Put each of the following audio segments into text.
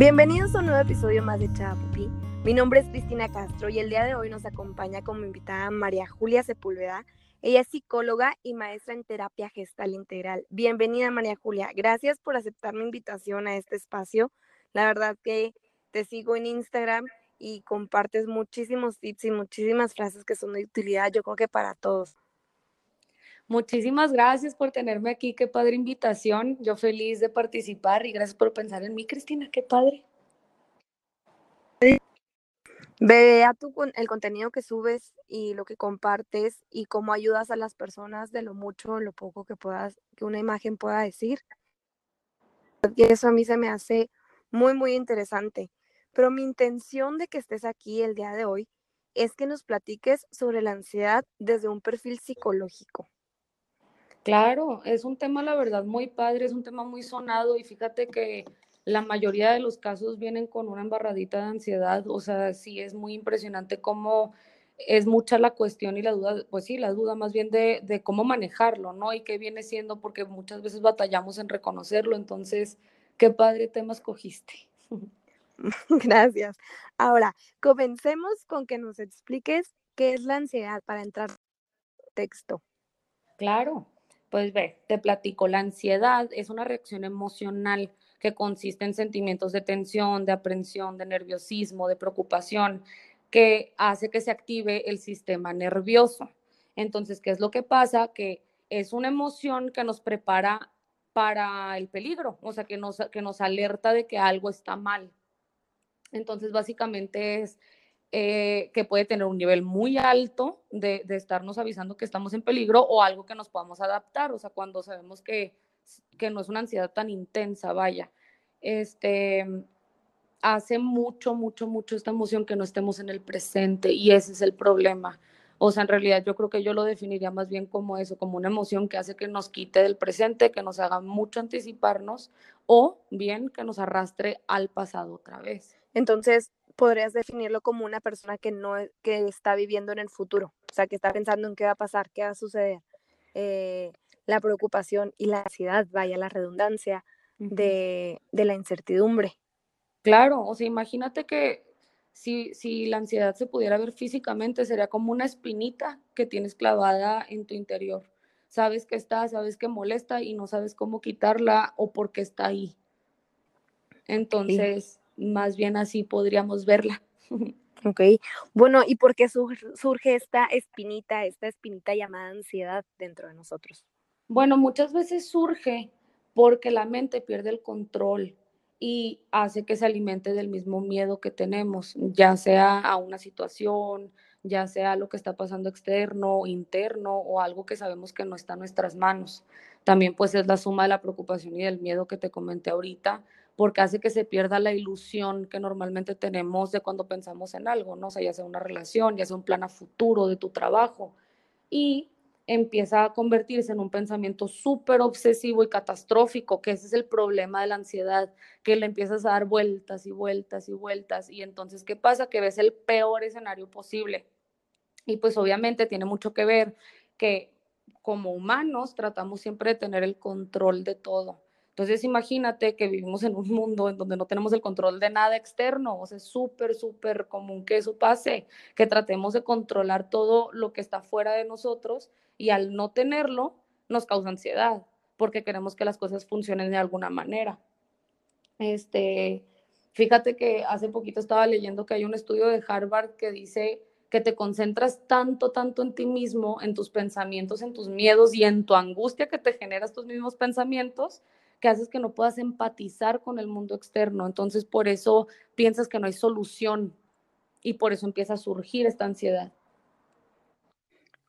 Bienvenidos a un nuevo episodio más de Chapupi. Mi nombre es Cristina Castro y el día de hoy nos acompaña como invitada María Julia Sepúlveda. Ella es psicóloga y maestra en terapia gestal integral. Bienvenida María Julia. Gracias por aceptar mi invitación a este espacio. La verdad que te sigo en Instagram y compartes muchísimos tips y muchísimas frases que son de utilidad, yo creo que para todos. Muchísimas gracias por tenerme aquí, qué padre invitación. Yo feliz de participar y gracias por pensar en mí, Cristina, qué padre. Vea tu, el contenido que subes y lo que compartes y cómo ayudas a las personas de lo mucho lo poco que puedas, que una imagen pueda decir. Y eso a mí se me hace muy, muy interesante. Pero mi intención de que estés aquí el día de hoy es que nos platiques sobre la ansiedad desde un perfil psicológico. Claro, es un tema, la verdad, muy padre, es un tema muy sonado y fíjate que la mayoría de los casos vienen con una embarradita de ansiedad, o sea, sí es muy impresionante cómo es mucha la cuestión y la duda, pues sí, la duda más bien de, de cómo manejarlo, ¿no? Y qué viene siendo, porque muchas veces batallamos en reconocerlo, entonces, qué padre tema escogiste. Gracias. Ahora, comencemos con que nos expliques qué es la ansiedad para entrar en texto. Claro, pues ve, te platico, la ansiedad es una reacción emocional que consiste en sentimientos de tensión, de aprensión, de nerviosismo, de preocupación, que hace que se active el sistema nervioso. Entonces, ¿qué es lo que pasa? Que es una emoción que nos prepara para el peligro, o sea, que nos, que nos alerta de que algo está mal. Entonces, básicamente es eh, que puede tener un nivel muy alto de, de, estarnos avisando que estamos en peligro o algo que nos podamos adaptar, o sea, cuando sabemos que, que no es una ansiedad tan intensa, vaya. Este, hace mucho, mucho, mucho esta emoción que no estemos en el presente y ese es el problema. O sea, en realidad yo creo que yo lo definiría más bien como eso, como una emoción que hace que nos quite del presente, que nos haga mucho anticiparnos o bien que nos arrastre al pasado otra vez. Entonces, podrías definirlo como una persona que no e, que está viviendo en el futuro, o sea, que está pensando en qué va a pasar, qué va a suceder. Eh, la preocupación y la ansiedad, vaya la redundancia de, de la incertidumbre. Claro, o sea, imagínate que si, si la ansiedad se pudiera ver físicamente, sería como una espinita que tienes clavada en tu interior. Sabes que está, sabes que molesta y no sabes cómo quitarla o por qué está ahí. Entonces, más bien así podríamos verla. Ok, bueno, ¿y por qué surge esta espinita, esta espinita llamada ansiedad dentro de nosotros? Bueno, muchas veces surge porque la mente pierde el control y hace que se alimente del mismo miedo que tenemos, ya sea a una situación, ya sea lo que está pasando externo, interno o algo que sabemos que no está en nuestras manos. También pues es la suma de la preocupación y del miedo que te comenté ahorita, porque hace que se pierda la ilusión que normalmente tenemos de cuando pensamos en algo, ¿no? O sea, ya sea una relación, ya sea un plan a futuro de tu trabajo. Y empieza a convertirse en un pensamiento súper obsesivo y catastrófico, que ese es el problema de la ansiedad, que le empiezas a dar vueltas y vueltas y vueltas. Y entonces, ¿qué pasa? Que ves el peor escenario posible. Y pues obviamente tiene mucho que ver que como humanos tratamos siempre de tener el control de todo. Entonces imagínate que vivimos en un mundo en donde no tenemos el control de nada externo, o sea, es súper, súper común que eso pase, que tratemos de controlar todo lo que está fuera de nosotros y al no tenerlo nos causa ansiedad porque queremos que las cosas funcionen de alguna manera. Este, fíjate que hace poquito estaba leyendo que hay un estudio de Harvard que dice que te concentras tanto, tanto en ti mismo, en tus pensamientos, en tus miedos y en tu angustia que te generas tus mismos pensamientos, que haces que no puedas empatizar con el mundo externo. Entonces, por eso piensas que no hay solución y por eso empieza a surgir esta ansiedad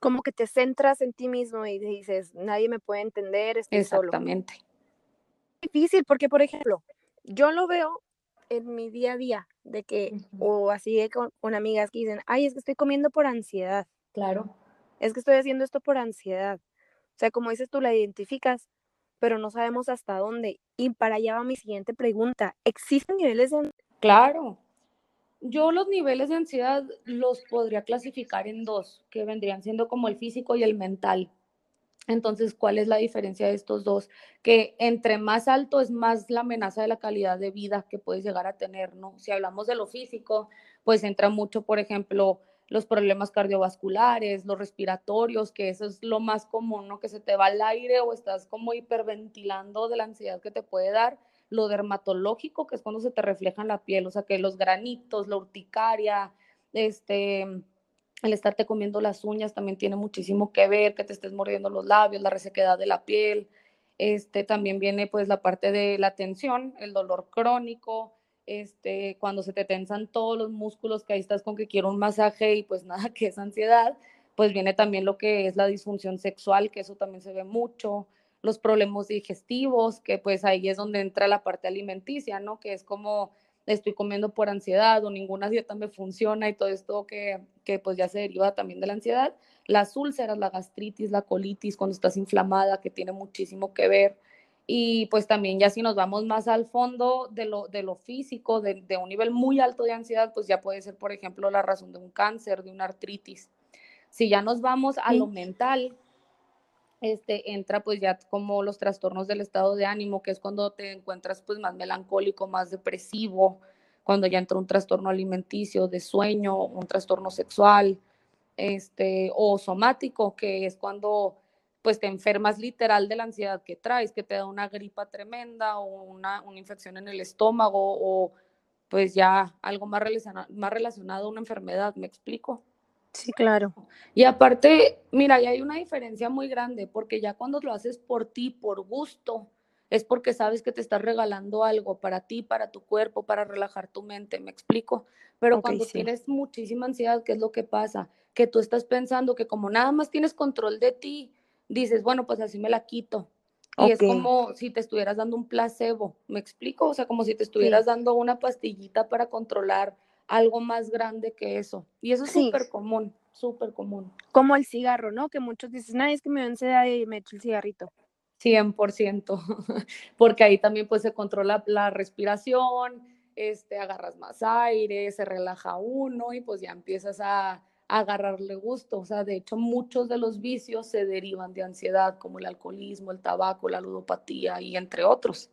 como que te centras en ti mismo y dices, nadie me puede entender, estoy Exactamente. Es difícil porque, por ejemplo, yo lo veo en mi día a día, de que, o así con, con, amigas que dicen, ay, es que estoy comiendo por ansiedad. Claro. Es que estoy haciendo esto por ansiedad. O sea, como dices tú, la identificas, pero no sabemos hasta dónde. Y para allá va mi siguiente pregunta. ¿Existen niveles de... Claro, yo los niveles de ansiedad los podría clasificar en dos, que vendrían siendo como el físico y el mental. Entonces, ¿cuál es la diferencia de estos dos? Que entre más alto es más la amenaza de la calidad de vida que puedes llegar a tener, ¿no? Si hablamos de lo físico, pues entra mucho, por ejemplo, los problemas cardiovasculares, los respiratorios, que eso es lo más común, ¿no? Que se te va el aire o estás como hiperventilando de la ansiedad que te puede dar. Lo dermatológico, que es cuando se te refleja en la piel, o sea, que los granitos, la urticaria, este, el estarte comiendo las uñas también tiene muchísimo que ver, que te estés mordiendo los labios, la resequedad de la piel. Este, también viene pues la parte de la tensión, el dolor crónico, este, cuando se te tensan todos los músculos, que ahí estás con que quiero un masaje y pues nada, que es ansiedad, pues viene también lo que es la disfunción sexual, que eso también se ve mucho, los problemas digestivos, que pues ahí es donde entra la parte alimenticia, ¿no? Que es como estoy comiendo por ansiedad o ninguna dieta me funciona y todo esto que, que pues ya se deriva también de la ansiedad. Las úlceras, la gastritis, la colitis, cuando estás inflamada, que tiene muchísimo que ver. Y pues también ya si nos vamos más al fondo de lo, de lo físico, de, de un nivel muy alto de ansiedad, pues ya puede ser, por ejemplo, la razón de un cáncer, de una artritis. Si ya nos vamos a lo mental, este, entra pues ya como los trastornos del estado de ánimo, que es cuando te encuentras pues más melancólico, más depresivo, cuando ya entra un trastorno alimenticio, de sueño, un trastorno sexual, este, o somático, que es cuando pues te enfermas literal de la ansiedad que traes, que te da una gripa tremenda o una, una infección en el estómago o pues ya algo más más relacionado a una enfermedad, ¿me explico? Sí, claro. Y aparte, mira, ya hay una diferencia muy grande, porque ya cuando lo haces por ti, por gusto, es porque sabes que te estás regalando algo para ti, para tu cuerpo, para relajar tu mente, me explico. Pero cuando tienes muchísima ansiedad, ¿qué es lo que pasa? Que tú estás pensando que como nada más tienes control de ti, dices, bueno, pues así me la quito. Y es como si te estuvieras dando un placebo, ¿me explico? O sea, como si te estuvieras dando una pastillita para controlar algo más grande que eso. Y eso es súper común, súper común. Como el cigarro, ¿no? Que muchos dicen, ay, es que me dio ansiedad y me echo el cigarrito. 100%, porque ahí también pues se controla la respiración, este, agarras más aire, se relaja uno y pues ya empiezas a agarrarle gusto. O sea, de hecho muchos de los vicios se derivan de ansiedad, como el alcoholismo, el tabaco, la ludopatía y entre otros.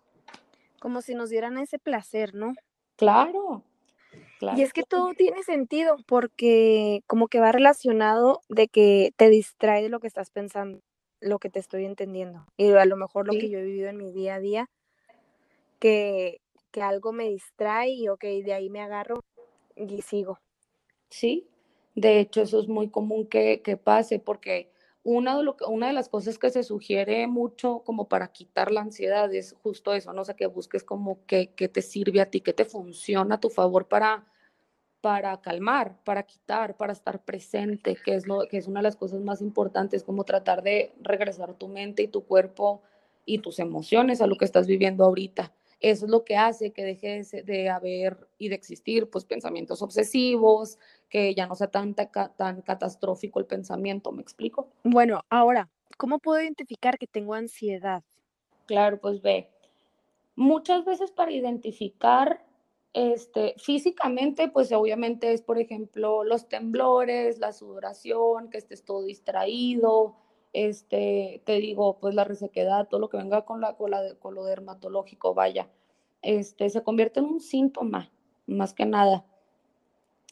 Como si nos dieran ese placer, ¿no? Claro, y es que todo tiene sentido porque como que va relacionado de que te distrae de lo que estás pensando, lo que te estoy entendiendo. Y a lo mejor lo que yo he vivido en mi día a día, que, que algo me distrae y ok, de ahí me agarro y sigo. Sí, de hecho eso es muy común que, que pase porque una de, lo una de las cosas que se sugiere mucho como para quitar la ansiedad es justo eso, ¿no? O sea, que busques como que, te sirve a ti, que te funciona a tu favor para, para calmar, para quitar, para estar presente, que es, lo, que es una de las cosas más importantes, como tratar de regresar tu mente y tu cuerpo y tus emociones a lo que estás viviendo ahorita. Eso es lo que hace que deje de, haber y de existir pues pensamientos obsesivos, que ya no sea tan, tan catastrófico el pensamiento, ¿me explico? Bueno, ahora, ¿cómo puedo identificar que tengo ansiedad? Claro, pues ve, muchas veces para identificar este, físicamente, pues obviamente es, por ejemplo, los temblores, la sudoración, que estés todo distraído, este, te digo, pues la resequedad, todo lo que venga con, la, con, con lo dermatológico, vaya, este, se convierte en un síntoma, más que nada.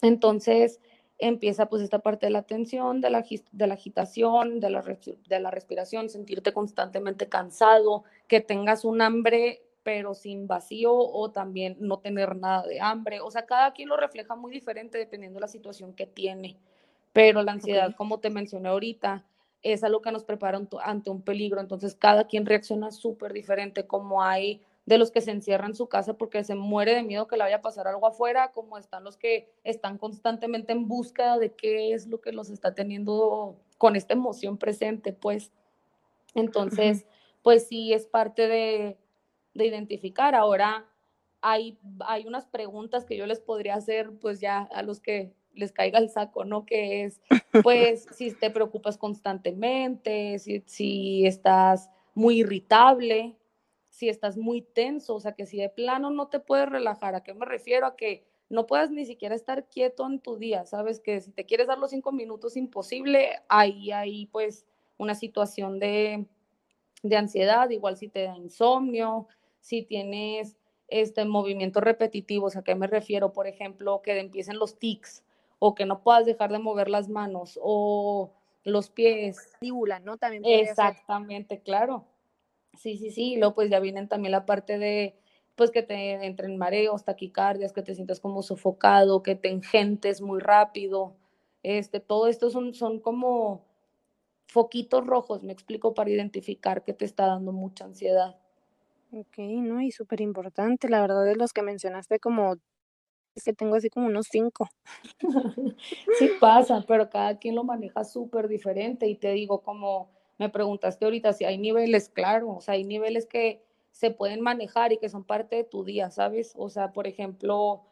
Entonces empieza pues esta parte de la tensión, de la, de la agitación, de la, de la respiración, sentirte constantemente cansado, que tengas un hambre pero sin vacío o también no tener nada de hambre. O sea, cada quien lo refleja muy diferente dependiendo de la situación que tiene. Pero la ansiedad, como te mencioné ahorita, es algo que nos prepara ante un peligro. Entonces, cada quien reacciona súper diferente, como hay de los que se encierran en su casa porque se muere de miedo que le vaya a pasar algo afuera, como están los que están constantemente en búsqueda de qué es lo que los está teniendo con esta emoción presente, pues. Entonces, pues sí, es parte de, de identificar. Ahora, hay, hay unas preguntas que yo les podría hacer, pues ya a los que les caiga el saco, ¿no? Que es, pues, si te preocupas constantemente, si, si estás muy irritable, si estás muy tenso, o sea, que si de plano no te puedes relajar, ¿a qué me refiero? A que no puedas ni siquiera estar quieto en tu día, ¿sabes? Que si te quieres dar los cinco minutos imposible, ahí, ahí, pues, una situación de, de ansiedad, igual si te da insomnio, si tienes este, movimientos repetitivos, ¿a qué me refiero? Por ejemplo, que empiecen los tics o que no puedas dejar de mover las manos o los pies. ¿no? También Exactamente, claro. Sí, sí, sí. Y luego pues ya vienen también la parte de, pues que te entren mareos, taquicardias, que te sientas como sofocado, que te engentes muy rápido. Este, todo esto son, son como foquitos rojos, me explico, para identificar que te está dando mucha ansiedad. Ok, no, y súper importante, la verdad de los que mencionaste como, es que tengo así como unos cinco. sí pasa, pero cada quien lo maneja súper diferente y te digo, como me preguntaste ahorita, si hay niveles, claro, o sea, hay niveles que se pueden manejar y que son parte de tu día, ¿sabes? O sea, por ejemplo,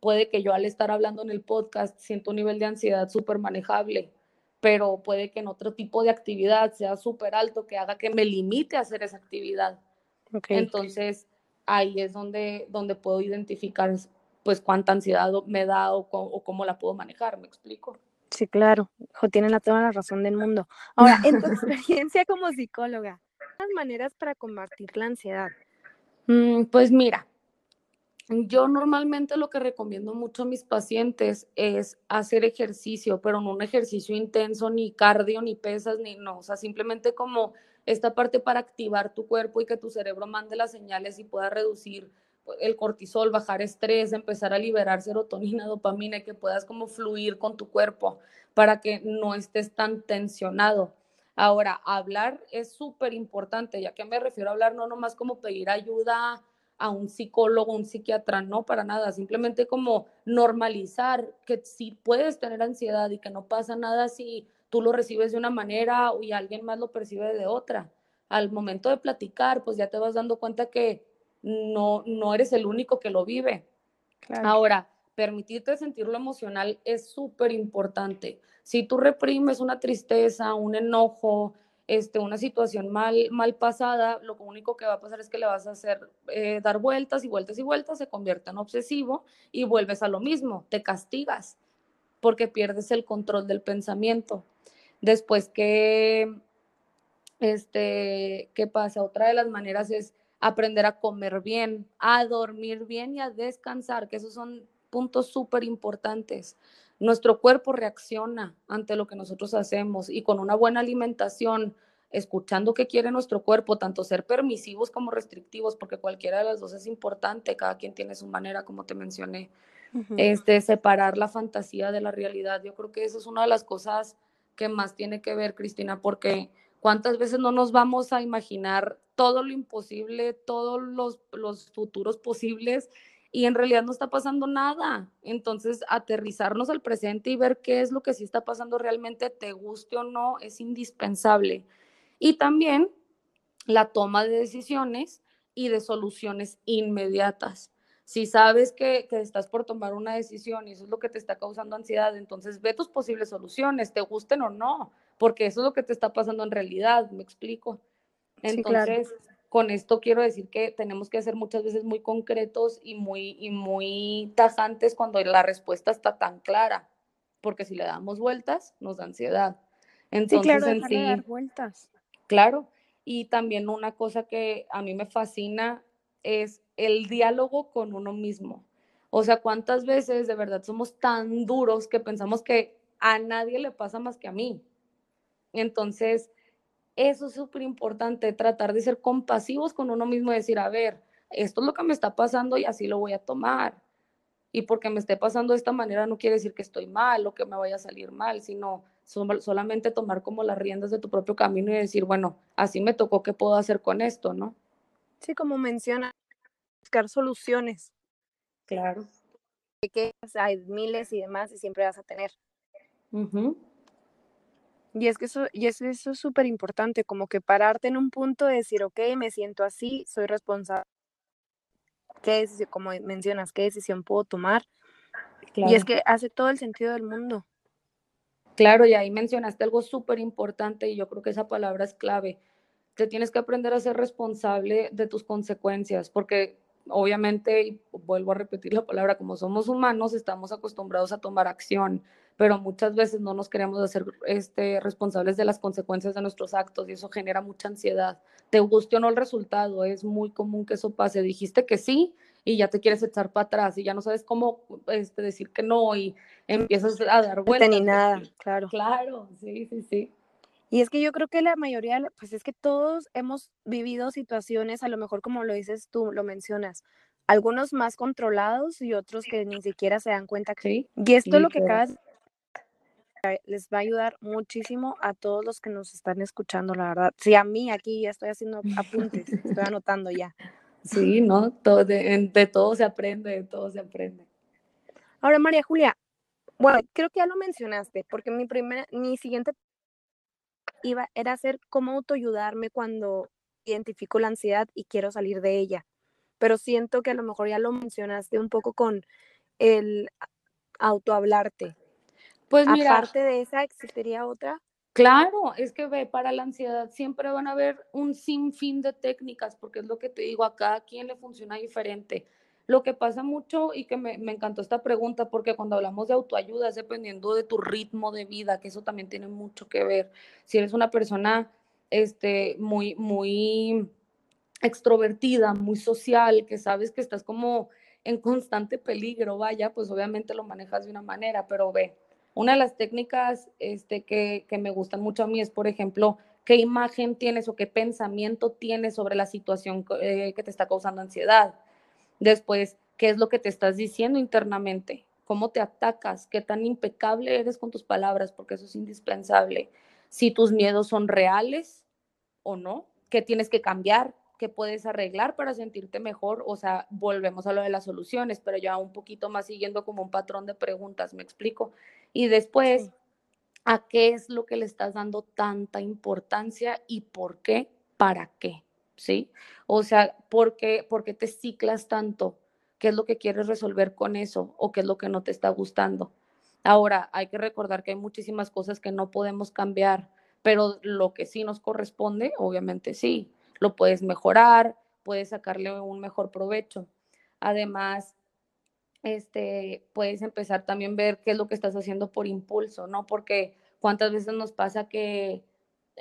puede que yo al estar hablando en el podcast siento un nivel de ansiedad súper manejable, pero puede que en otro tipo de actividad sea súper alto que haga que me limite a hacer esa actividad. Entonces, ahí es donde, donde puedo identificar pues cuánta ansiedad me da o, o cómo la puedo manejar, ¿me explico? Sí, claro, tienen la, toda la razón del mundo. Ahora, en tu experiencia como psicóloga, ¿las maneras para combatir la ansiedad? Mm, pues mira, yo normalmente lo que recomiendo mucho a mis pacientes es hacer ejercicio, pero no un ejercicio intenso, ni cardio, ni pesas, ni no, o sea, simplemente como esta parte para activar tu cuerpo y que tu cerebro mande las señales y pueda reducir el cortisol, bajar estrés, empezar a liberar serotonina, dopamina y que puedas como fluir con tu cuerpo para que no estés tan tensionado. Ahora, hablar es súper importante, ya que me refiero a hablar no nomás como pedir ayuda a un psicólogo, un psiquiatra, no para nada, simplemente como normalizar que si puedes tener ansiedad y que no pasa nada si tú lo recibes de una manera y alguien más lo percibe de otra. Al momento de platicar, pues ya te vas dando cuenta que no, no eres el único que lo vive. Ahora, permitirte sentirlo emocional es súper importante. Si tú reprimes una tristeza, un enojo, este, una situación mal, mal pasada, lo único que va a pasar es que le vas a hacer eh, dar vueltas y vueltas y vueltas, se convierte en obsesivo y vuelves a lo mismo, te castigas porque pierdes el control del pensamiento. Después que, este, ¿qué pasa? Otra de las maneras es aprender a comer bien, a dormir bien y a descansar, que esos son puntos súper importantes. Nuestro cuerpo reacciona ante lo que nosotros hacemos y con una buena alimentación, escuchando qué quiere nuestro cuerpo, tanto ser permisivos como restrictivos, porque cualquiera de las dos es importante, cada quien tiene su manera, como te mencioné, este, separar la fantasía de la realidad. Yo creo que eso es una de las cosas que más tiene que ver, Cristina, porque cuántas veces no nos vamos a imaginar todo lo imposible, todos los, futuros posibles y en realidad no está pasando nada. Entonces, aterrizarnos al presente y ver qué es lo que sí está pasando realmente, te guste o no, es indispensable. Y también la toma de decisiones y de soluciones inmediatas. Si sabes que, que, estás por tomar una decisión y eso es lo que te está causando ansiedad, entonces ve tus posibles soluciones, te gusten o no, porque eso es lo que te está pasando en realidad, me explico. Entonces, con esto quiero decir que tenemos que ser muchas veces muy concretos y muy, y muy tajantes cuando la respuesta está tan clara, porque si le damos vueltas, nos da ansiedad. Entonces, sí, claro, en dar vueltas. Claro, y también una cosa que a mí me fascina es el diálogo con uno mismo. O sea, ¿cuántas veces de verdad somos tan duros que pensamos que a nadie le pasa más que a mí? Entonces, eso es súper importante, tratar de ser compasivos con uno mismo y decir, a ver, esto es lo que me está pasando y así lo voy a tomar. Y porque me esté pasando de esta manera no quiere decir que estoy mal o que me vaya a salir mal, sino solamente tomar como las riendas de tu propio camino y decir, bueno, así me tocó, ¿qué puedo hacer con esto, no? Sí, como menciona, buscar soluciones. Claro. Que hay miles y demás y siempre vas a tener. Y es que eso, y eso, es súper importante, como que pararte en un punto de decir, ok, me siento así, soy responsable. ¿Qué decisión, como mencionas, qué decisión puedo tomar? Y es que hace todo el sentido del mundo. Claro, y ahí mencionaste algo súper importante y yo creo que esa palabra es clave. Te tienes que aprender a ser responsable de tus consecuencias, porque obviamente, y vuelvo a repetir la palabra, como somos humanos, estamos acostumbrados a tomar acción, pero muchas veces no nos queremos hacer este, responsables de las consecuencias de nuestros actos y eso genera mucha ansiedad. Te guste o no el resultado, es muy común que eso pase. Dijiste que sí y ya te quieres echar para atrás y ya no sabes cómo este, decir que no y empiezas a dar vueltas. Ni nada, claro. Claro, sí, sí, sí. Y es que yo creo que la mayoría, pues es que todos hemos vivido situaciones, a lo mejor como lo dices tú, lo mencionas, algunos más controlados y otros que ni siquiera se dan cuenta que... Sí, y esto es lo que acabas les va a ayudar muchísimo a todos los que nos están escuchando, la verdad. Sí, a mí aquí ya estoy haciendo apuntes, estoy anotando ya. Sí, ¿no? Todo, de, de, todo se aprende, de todo se aprende. Ahora, María Julia, bueno, creo que ya lo mencionaste, porque mi primera, mi siguiente iba, era hacer cómo autoayudarme cuando identifico la ansiedad y quiero salir de ella. Pero siento que a lo mejor ya lo mencionaste un poco con el autohablarte. Pues mira, aparte de esa, ¿existiría otra? Claro, es que ve, para la ansiedad siempre van a haber un sinfín de técnicas, porque es lo que te digo, a cada quien le funciona diferente. Lo que pasa mucho y que me, me, encantó esta pregunta, porque cuando hablamos de autoayuda es dependiendo de tu ritmo de vida, que eso también tiene mucho que ver. Si eres una persona este, muy, muy extrovertida, muy social, que sabes que estás como en constante peligro, vaya, pues obviamente lo manejas de una manera, pero ve, una de las técnicas este, que, me gustan mucho a mí es, por ejemplo, qué imagen tienes o qué pensamiento tienes sobre la situación eh, que te está causando ansiedad Después, ¿qué es lo que te estás diciendo internamente? ¿Cómo te atacas? ¿Qué tan impecable eres con tus palabras? Porque eso es indispensable. Si tus miedos son reales o no, ¿qué tienes que cambiar? ¿Qué puedes arreglar para sentirte mejor? O sea, volvemos a lo de las soluciones, pero ya un poquito más siguiendo como un patrón de preguntas, me explico. Y después, ¿a qué es lo que le estás dando tanta importancia y por qué? ¿Para qué? ¿sí? O sea, ¿por qué, te ciclas tanto? ¿Qué es lo que quieres resolver con eso? ¿O qué es lo que no te está gustando? Ahora, hay que recordar que hay muchísimas cosas que no podemos cambiar, pero lo que sí nos corresponde, obviamente sí, lo puedes mejorar, puedes sacarle un mejor provecho. Además, este, puedes empezar también a ver qué es lo que estás haciendo por impulso, ¿no? Porque cuántas veces nos pasa que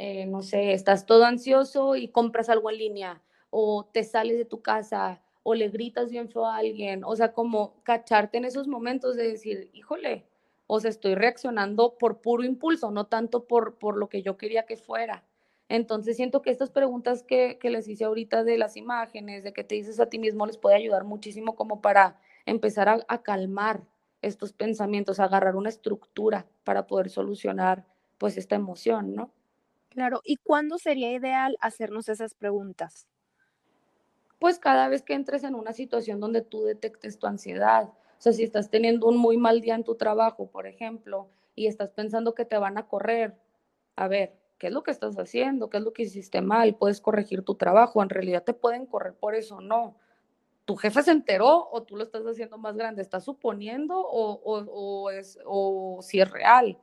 eh, no sé, estás todo ansioso y compras algo en línea, o te sales de tu casa, o le gritas bien feo a alguien, o sea, como cacharte en esos momentos de decir, híjole, o sea, estoy reaccionando por puro impulso, no tanto por, por lo que yo quería que fuera. Entonces siento que estas preguntas que, que les hice ahorita de las imágenes, de que te dices a ti mismo, les puede ayudar muchísimo como para empezar a, a calmar estos pensamientos, a agarrar una estructura para poder solucionar pues esta emoción, ¿no? Claro, ¿y cuándo sería ideal hacernos esas preguntas? Pues cada vez que entres en una situación donde tú detectes tu ansiedad. O sea, si estás teniendo un muy mal día en tu trabajo, por ejemplo, y estás pensando que te van a correr, a ver, ¿qué es lo que estás haciendo? ¿Qué es lo que hiciste mal? Puedes corregir tu trabajo. En realidad te pueden correr por eso, no. ¿Tu jefe se enteró o tú lo estás haciendo más grande? ¿Estás suponiendo o, o es, o si es real?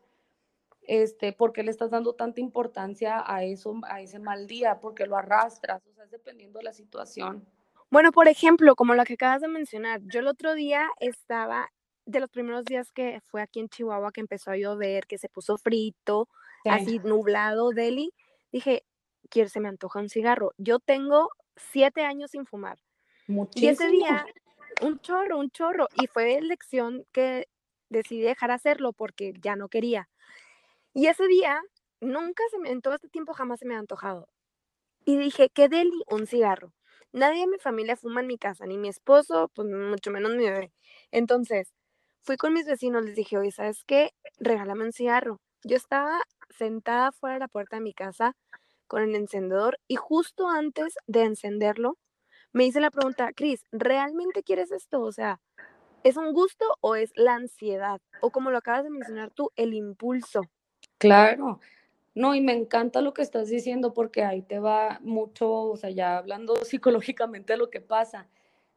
este, ¿por qué le estás dando tanta importancia a eso, a ese mal día? ¿Por qué lo arrastras? O sea, es dependiendo de la situación. Bueno, por ejemplo, como lo que acabas de mencionar, yo el otro día estaba, de los primeros días que fue aquí en Chihuahua, que empezó a llover, que se puso frito, así nublado, Deli, dije, quiero, se me antoja un cigarro. Yo tengo siete años sin fumar. Muchísimo. Y ese día, un chorro, un chorro. Y fue elección que decidí dejar hacerlo porque ya no quería. Y ese día, nunca se me, en todo este tiempo jamás se me ha antojado. Y dije, qué deli, un cigarro. Nadie de mi familia fuma en mi casa, ni mi esposo, pues mucho menos mi bebé. Entonces, fui con mis vecinos, les dije, oye, ¿sabes qué? Regálame un cigarro. Yo estaba sentada fuera de la puerta de mi casa con el encendedor y justo antes de encenderlo, me hice la pregunta, Cris, ¿realmente quieres esto? O sea, ¿es un gusto o es la ansiedad? O como lo acabas de mencionar tú, el impulso. Claro, no, y me encanta lo que estás diciendo porque ahí te va mucho, o sea, ya hablando psicológicamente de lo que pasa,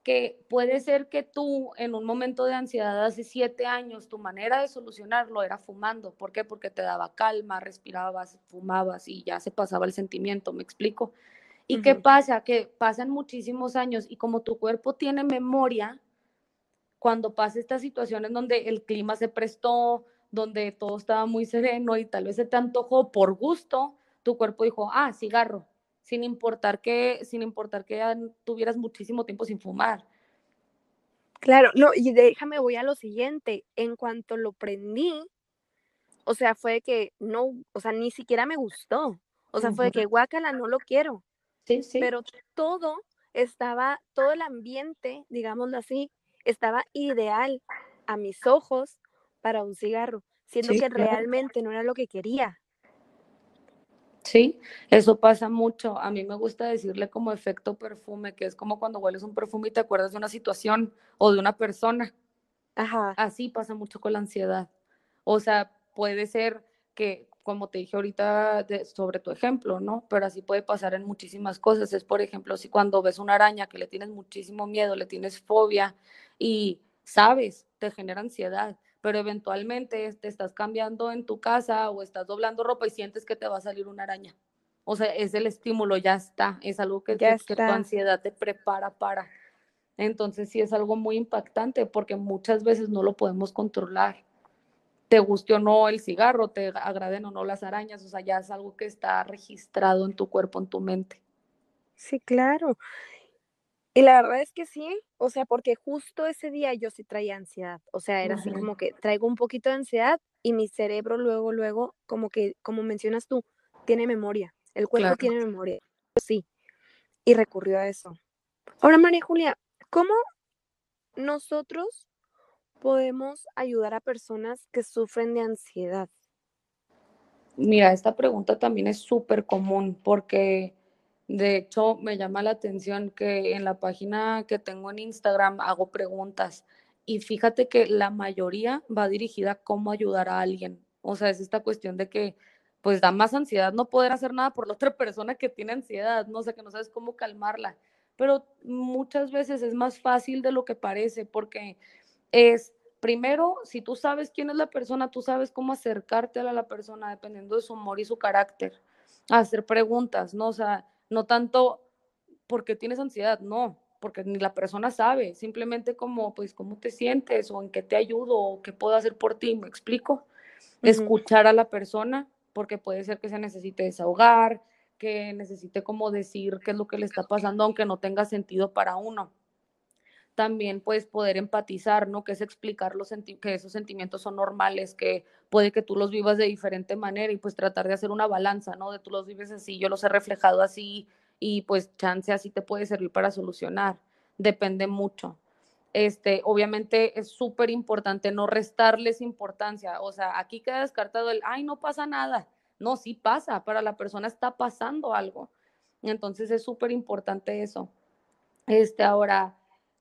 que puede ser que tú en un momento de ansiedad hace siete años, tu manera de solucionarlo era fumando. ¿Por qué? Porque te daba calma, respirabas, fumabas y ya se pasaba el sentimiento, ¿me explico? ¿Y qué pasa? Que pasan muchísimos años y como tu cuerpo tiene memoria, cuando pasa estas situaciones donde el clima se prestó, donde todo estaba muy sereno y tal vez se te antojó por gusto, tu cuerpo dijo, ah, cigarro, sin importar que, sin importar que tuvieras muchísimo tiempo sin fumar. Claro, no, y déjame, voy a lo siguiente. En cuanto lo prendí, o sea, fue que no, o sea, ni siquiera me gustó. O sea, fue que guácala, no lo quiero. Sí, sí. Pero todo estaba, todo el ambiente, digámoslo así, estaba ideal a mis ojos para un cigarro, siendo que realmente no era lo que quería. Sí, eso pasa mucho. A mí me gusta decirle como efecto perfume, que es como cuando hueles un perfume y te acuerdas de una situación o de una persona. Ajá. Así pasa mucho con la ansiedad. O sea, puede ser que, como te dije ahorita sobre tu ejemplo, ¿no? Pero así puede pasar en muchísimas cosas. Es, por ejemplo, si cuando ves una araña que le tienes muchísimo miedo, le tienes fobia y sabes, te genera ansiedad pero eventualmente te estás cambiando en tu casa o estás doblando ropa y sientes que te va a salir una araña. O sea, es el estímulo, ya está, es algo que, que, tu ansiedad te prepara para. Entonces sí es algo muy impactante porque muchas veces no lo podemos controlar. Te guste o no el cigarro, te agraden o no las arañas, o sea, ya es algo que está registrado en tu cuerpo, en tu mente. Sí, claro. Y la verdad es que sí, o sea, porque justo ese día yo sí traía ansiedad, o sea, era así como que traigo un poquito de ansiedad y mi cerebro luego, luego, como que, como mencionas tú, tiene memoria, el cuerpo tiene memoria, sí, y recurrió a eso. Ahora, María Julia, ¿cómo nosotros podemos ayudar a personas que sufren de ansiedad? Mira, esta pregunta también es súper común porque de hecho, me llama la atención que en la página que tengo en Instagram hago preguntas y fíjate que la mayoría va dirigida a cómo ayudar a alguien. O sea, es esta cuestión de que pues da más ansiedad no poder hacer nada por la otra persona que tiene ansiedad, no sé, que no sabes cómo calmarla. Pero muchas veces es más fácil de lo que parece porque es primero, si tú sabes quién es la persona, tú sabes cómo acercarte a la persona dependiendo de su humor y su carácter, hacer preguntas, ¿no? O sea, no tanto porque tienes ansiedad, no, porque ni la persona sabe, simplemente como, pues, cómo te sientes o en qué te ayudo o qué puedo hacer por ti, me explico. Escuchar a la persona, porque puede ser que se necesite desahogar, que necesite como decir qué es lo que le está pasando, aunque no tenga sentido para uno. También puedes poder empatizar, ¿no? Que es explicar los que esos sentimientos son normales, que puede que tú los vivas de diferente manera y pues tratar de hacer una balanza, ¿no? De tú los vives así, yo los he reflejado así y pues chance así te puede servir para solucionar. Depende mucho. Este, obviamente es súper importante no restarles importancia. O sea, aquí queda descartado el, ay, no pasa nada. No, sí pasa, para la persona está pasando algo. Entonces es súper importante eso. Este, ahora,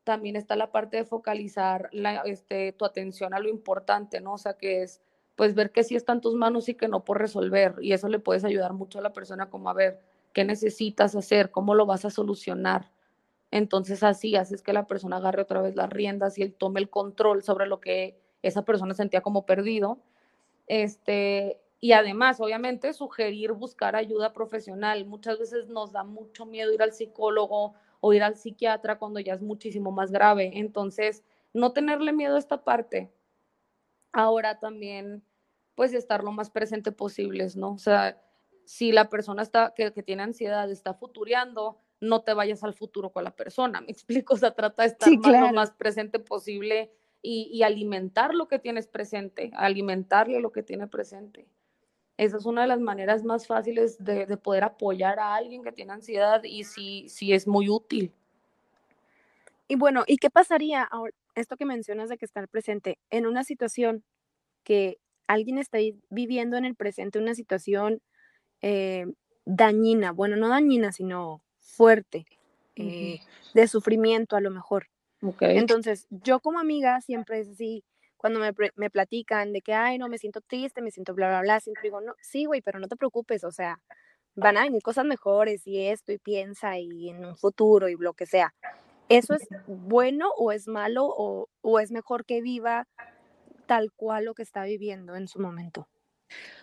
también está la parte de focalizar la, este, tu atención a lo importante, ¿no? O sea, que es pues ver que sí está en tus manos y que no por resolver. Y eso le puedes ayudar mucho a la persona como a ver qué necesitas hacer, cómo lo vas a solucionar. Entonces así haces que la persona agarre otra vez las riendas y él tome el control sobre lo que esa persona sentía como perdido. Este, y además, obviamente, sugerir buscar ayuda profesional. Muchas veces nos da mucho miedo ir al psicólogo o ir al psiquiatra cuando ya es muchísimo más grave. Entonces, no tenerle miedo a esta parte. Ahora también pues estar lo más presente posibles, ¿no? O sea, si la persona está, que, tiene ansiedad está futureando, no te vayas al futuro con la persona, me explico, o sea, trata de estar lo más presente posible y, alimentar lo que tienes presente, alimentarle lo que tiene presente. Esa es una de las maneras más fáciles de, poder apoyar a alguien que tiene ansiedad y si sí es muy útil. Y bueno, ¿y qué pasaría ahora, esto que mencionas de que estar presente en una situación que alguien está viviendo en el presente una situación eh, dañina, bueno, no dañina, sino fuerte, eh, de sufrimiento a lo mejor. Entonces, yo como amiga siempre es así, cuando me, me, platican de que, ay, no, me siento triste, me siento bla, bla, bla, siempre digo, no, sí, güey, pero no te preocupes, o sea, van a venir cosas mejores y esto y piensa y en un futuro y lo que sea. ¿Eso es bueno o es malo o, o es mejor que viva tal cual lo que está viviendo en su momento.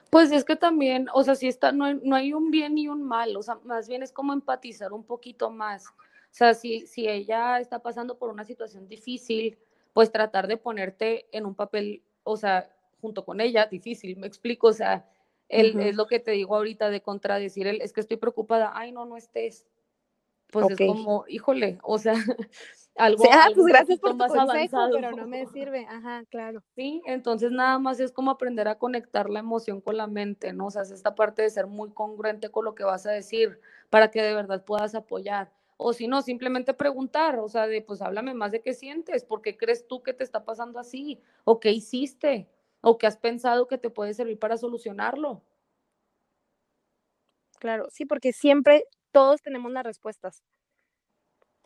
Pues es que también, o sea, si está, no hay, no hay un bien ni un mal, o sea, más bien es como empatizar un poquito más. O sea, si, si ella está pasando por una situación difícil, pues tratar de ponerte en un papel, o sea, junto con ella, difícil, me explico, o sea, él, es lo que te digo ahorita de contradecir, él, es que estoy preocupada, ay, no, no estés. Pues es como, híjole, o sea, algo. Ah, pues gracias por tu más consejo, pero no me sirve. Ajá, claro. Sí, entonces nada más es como aprender a conectar la emoción con la mente, ¿no? O sea, es esta parte de ser muy congruente con lo que vas a decir para que de verdad puedas apoyar. O si no, simplemente preguntar, o sea, de pues háblame más de qué sientes, por qué crees tú que te está pasando así, o qué hiciste, o qué has pensado que te puede servir para solucionarlo. Claro, sí, porque siempre todos tenemos las respuestas.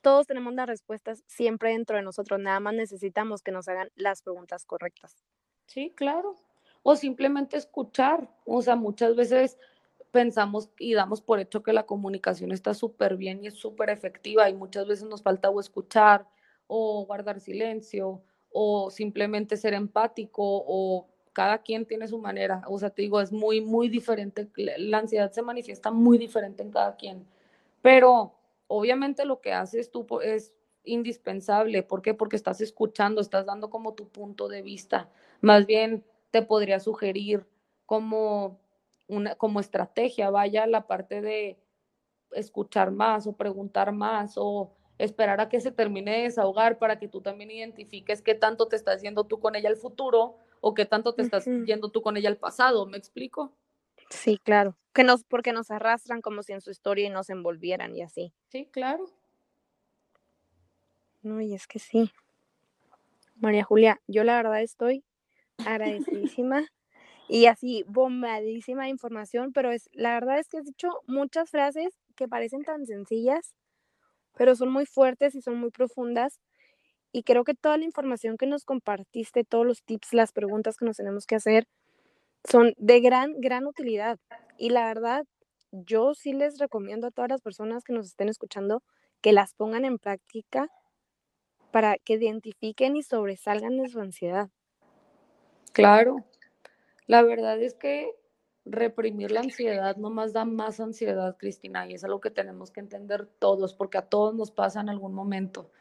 Todos tenemos las respuestas siempre dentro de nosotros, nada más necesitamos que nos hagan las preguntas correctas. Sí, claro. O simplemente escuchar. O sea, muchas veces pensamos y damos por hecho que la comunicación está súper bien y es súper efectiva y muchas veces nos falta o escuchar o guardar silencio o simplemente ser empático o cada quien tiene su manera. O sea, te digo, es muy, muy diferente. La ansiedad se manifiesta muy diferente en cada quien. Pero obviamente lo que haces tú es indispensable. ¿Por qué? Porque estás escuchando, estás dando como tu punto de vista. Más bien te podría sugerir como una como estrategia, vaya la parte de escuchar más o preguntar más o esperar a que se termine de desahogar para que tú también identifiques qué tanto te estás yendo tú con ella al futuro o qué tanto te estás yendo tú con ella al pasado, ¿me explico? Sí, claro. Que nos, porque nos arrastran como si en su historia y nos envolvieran y así. Sí, claro. No, y es que sí. María Julia, yo la verdad estoy agradecidísima y así bombadísima de información, pero es la verdad es que has dicho muchas frases que parecen tan sencillas, pero son muy fuertes y son muy profundas. Y creo que toda la información que nos compartiste, todos los tips, las preguntas que nos tenemos que hacer, son de gran, gran utilidad. Y la verdad, yo sí les recomiendo a todas las personas que nos estén escuchando que las pongan en práctica para que identifiquen y sobresalgan de su ansiedad. Claro, la verdad es que reprimir la ansiedad nomás da más ansiedad, Cristina, y es algo que tenemos que entender todos, porque a todos nos pasa en algún momento.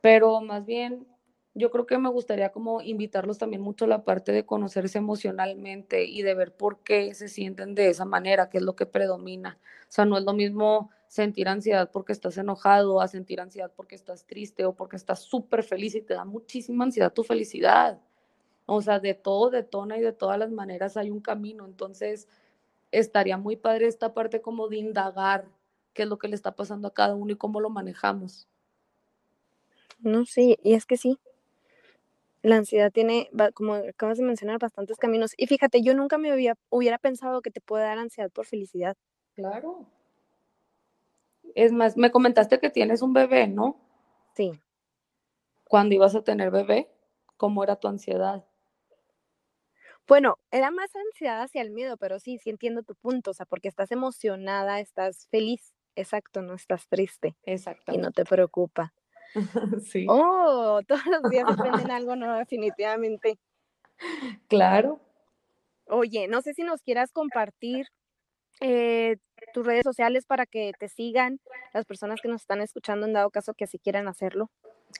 Pero más bien yo creo que me gustaría como invitarlos también mucho a la parte de conocerse emocionalmente y de ver por qué se sienten de esa manera, qué es lo que predomina. O sea, no es lo mismo sentir ansiedad porque estás enojado, a sentir ansiedad porque estás triste o porque estás súper feliz y te da muchísima ansiedad tu felicidad. O sea, de todo detona y de todas las maneras hay un camino. Entonces, estaría muy padre esta parte como de indagar qué es lo que le está pasando a cada uno y cómo lo manejamos. No, sí, y es que sí, la ansiedad tiene, como acabas de mencionar, bastantes caminos. Y fíjate, yo nunca me había, hubiera pensado que te puede dar ansiedad por felicidad. Claro. Es más, me comentaste que tienes un bebé, ¿no? Sí. ¿Cuándo ibas a tener bebé? ¿Cómo era tu ansiedad? Bueno, era más ansiedad hacia el miedo, pero sí, sí entiendo tu punto, o sea, porque estás emocionada, estás feliz, exacto, no estás triste. Exacto. Y no te preocupa. sí. Oh, todos los días aprenden algo nuevo, definitivamente. Claro. Oye, no sé si nos quieras compartir eh, tus redes sociales para que te sigan las personas que nos están escuchando en dado caso que así quieran hacerlo.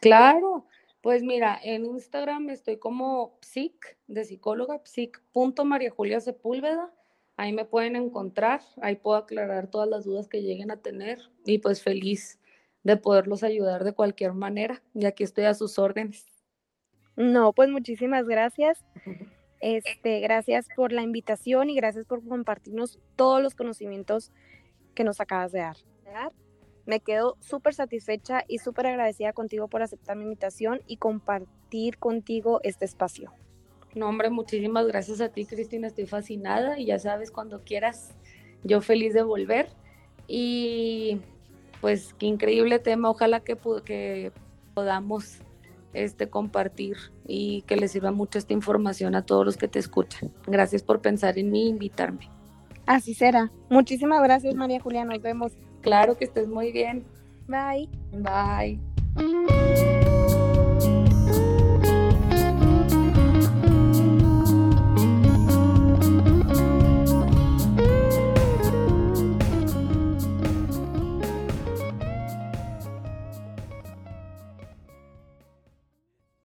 Claro, pues mira, en Instagram estoy como psic de psicóloga, psic.mariajulia Sepúlveda. Ahí me pueden encontrar, ahí puedo aclarar todas las dudas que lleguen a tener y pues feliz de poderlos ayudar de cualquier manera. Y aquí estoy a sus órdenes. No, pues muchísimas gracias. Este, gracias por la invitación y gracias por compartirnos todos los conocimientos que nos acabas de dar. Me quedo súper satisfecha y súper agradecida contigo por aceptar mi invitación y compartir contigo este espacio. No, hombre, muchísimas gracias a ti, Cristina. Estoy fascinada y ya sabes, cuando quieras, yo feliz de volver. Y pues qué increíble tema, ojalá que, que podamos este, compartir y que les sirva mucho esta información a todos los que te escuchan. Gracias por pensar en mí e invitarme. Así será. Muchísimas gracias, María Julia. Nos vemos. Claro que estés muy bien. Bye. Bye.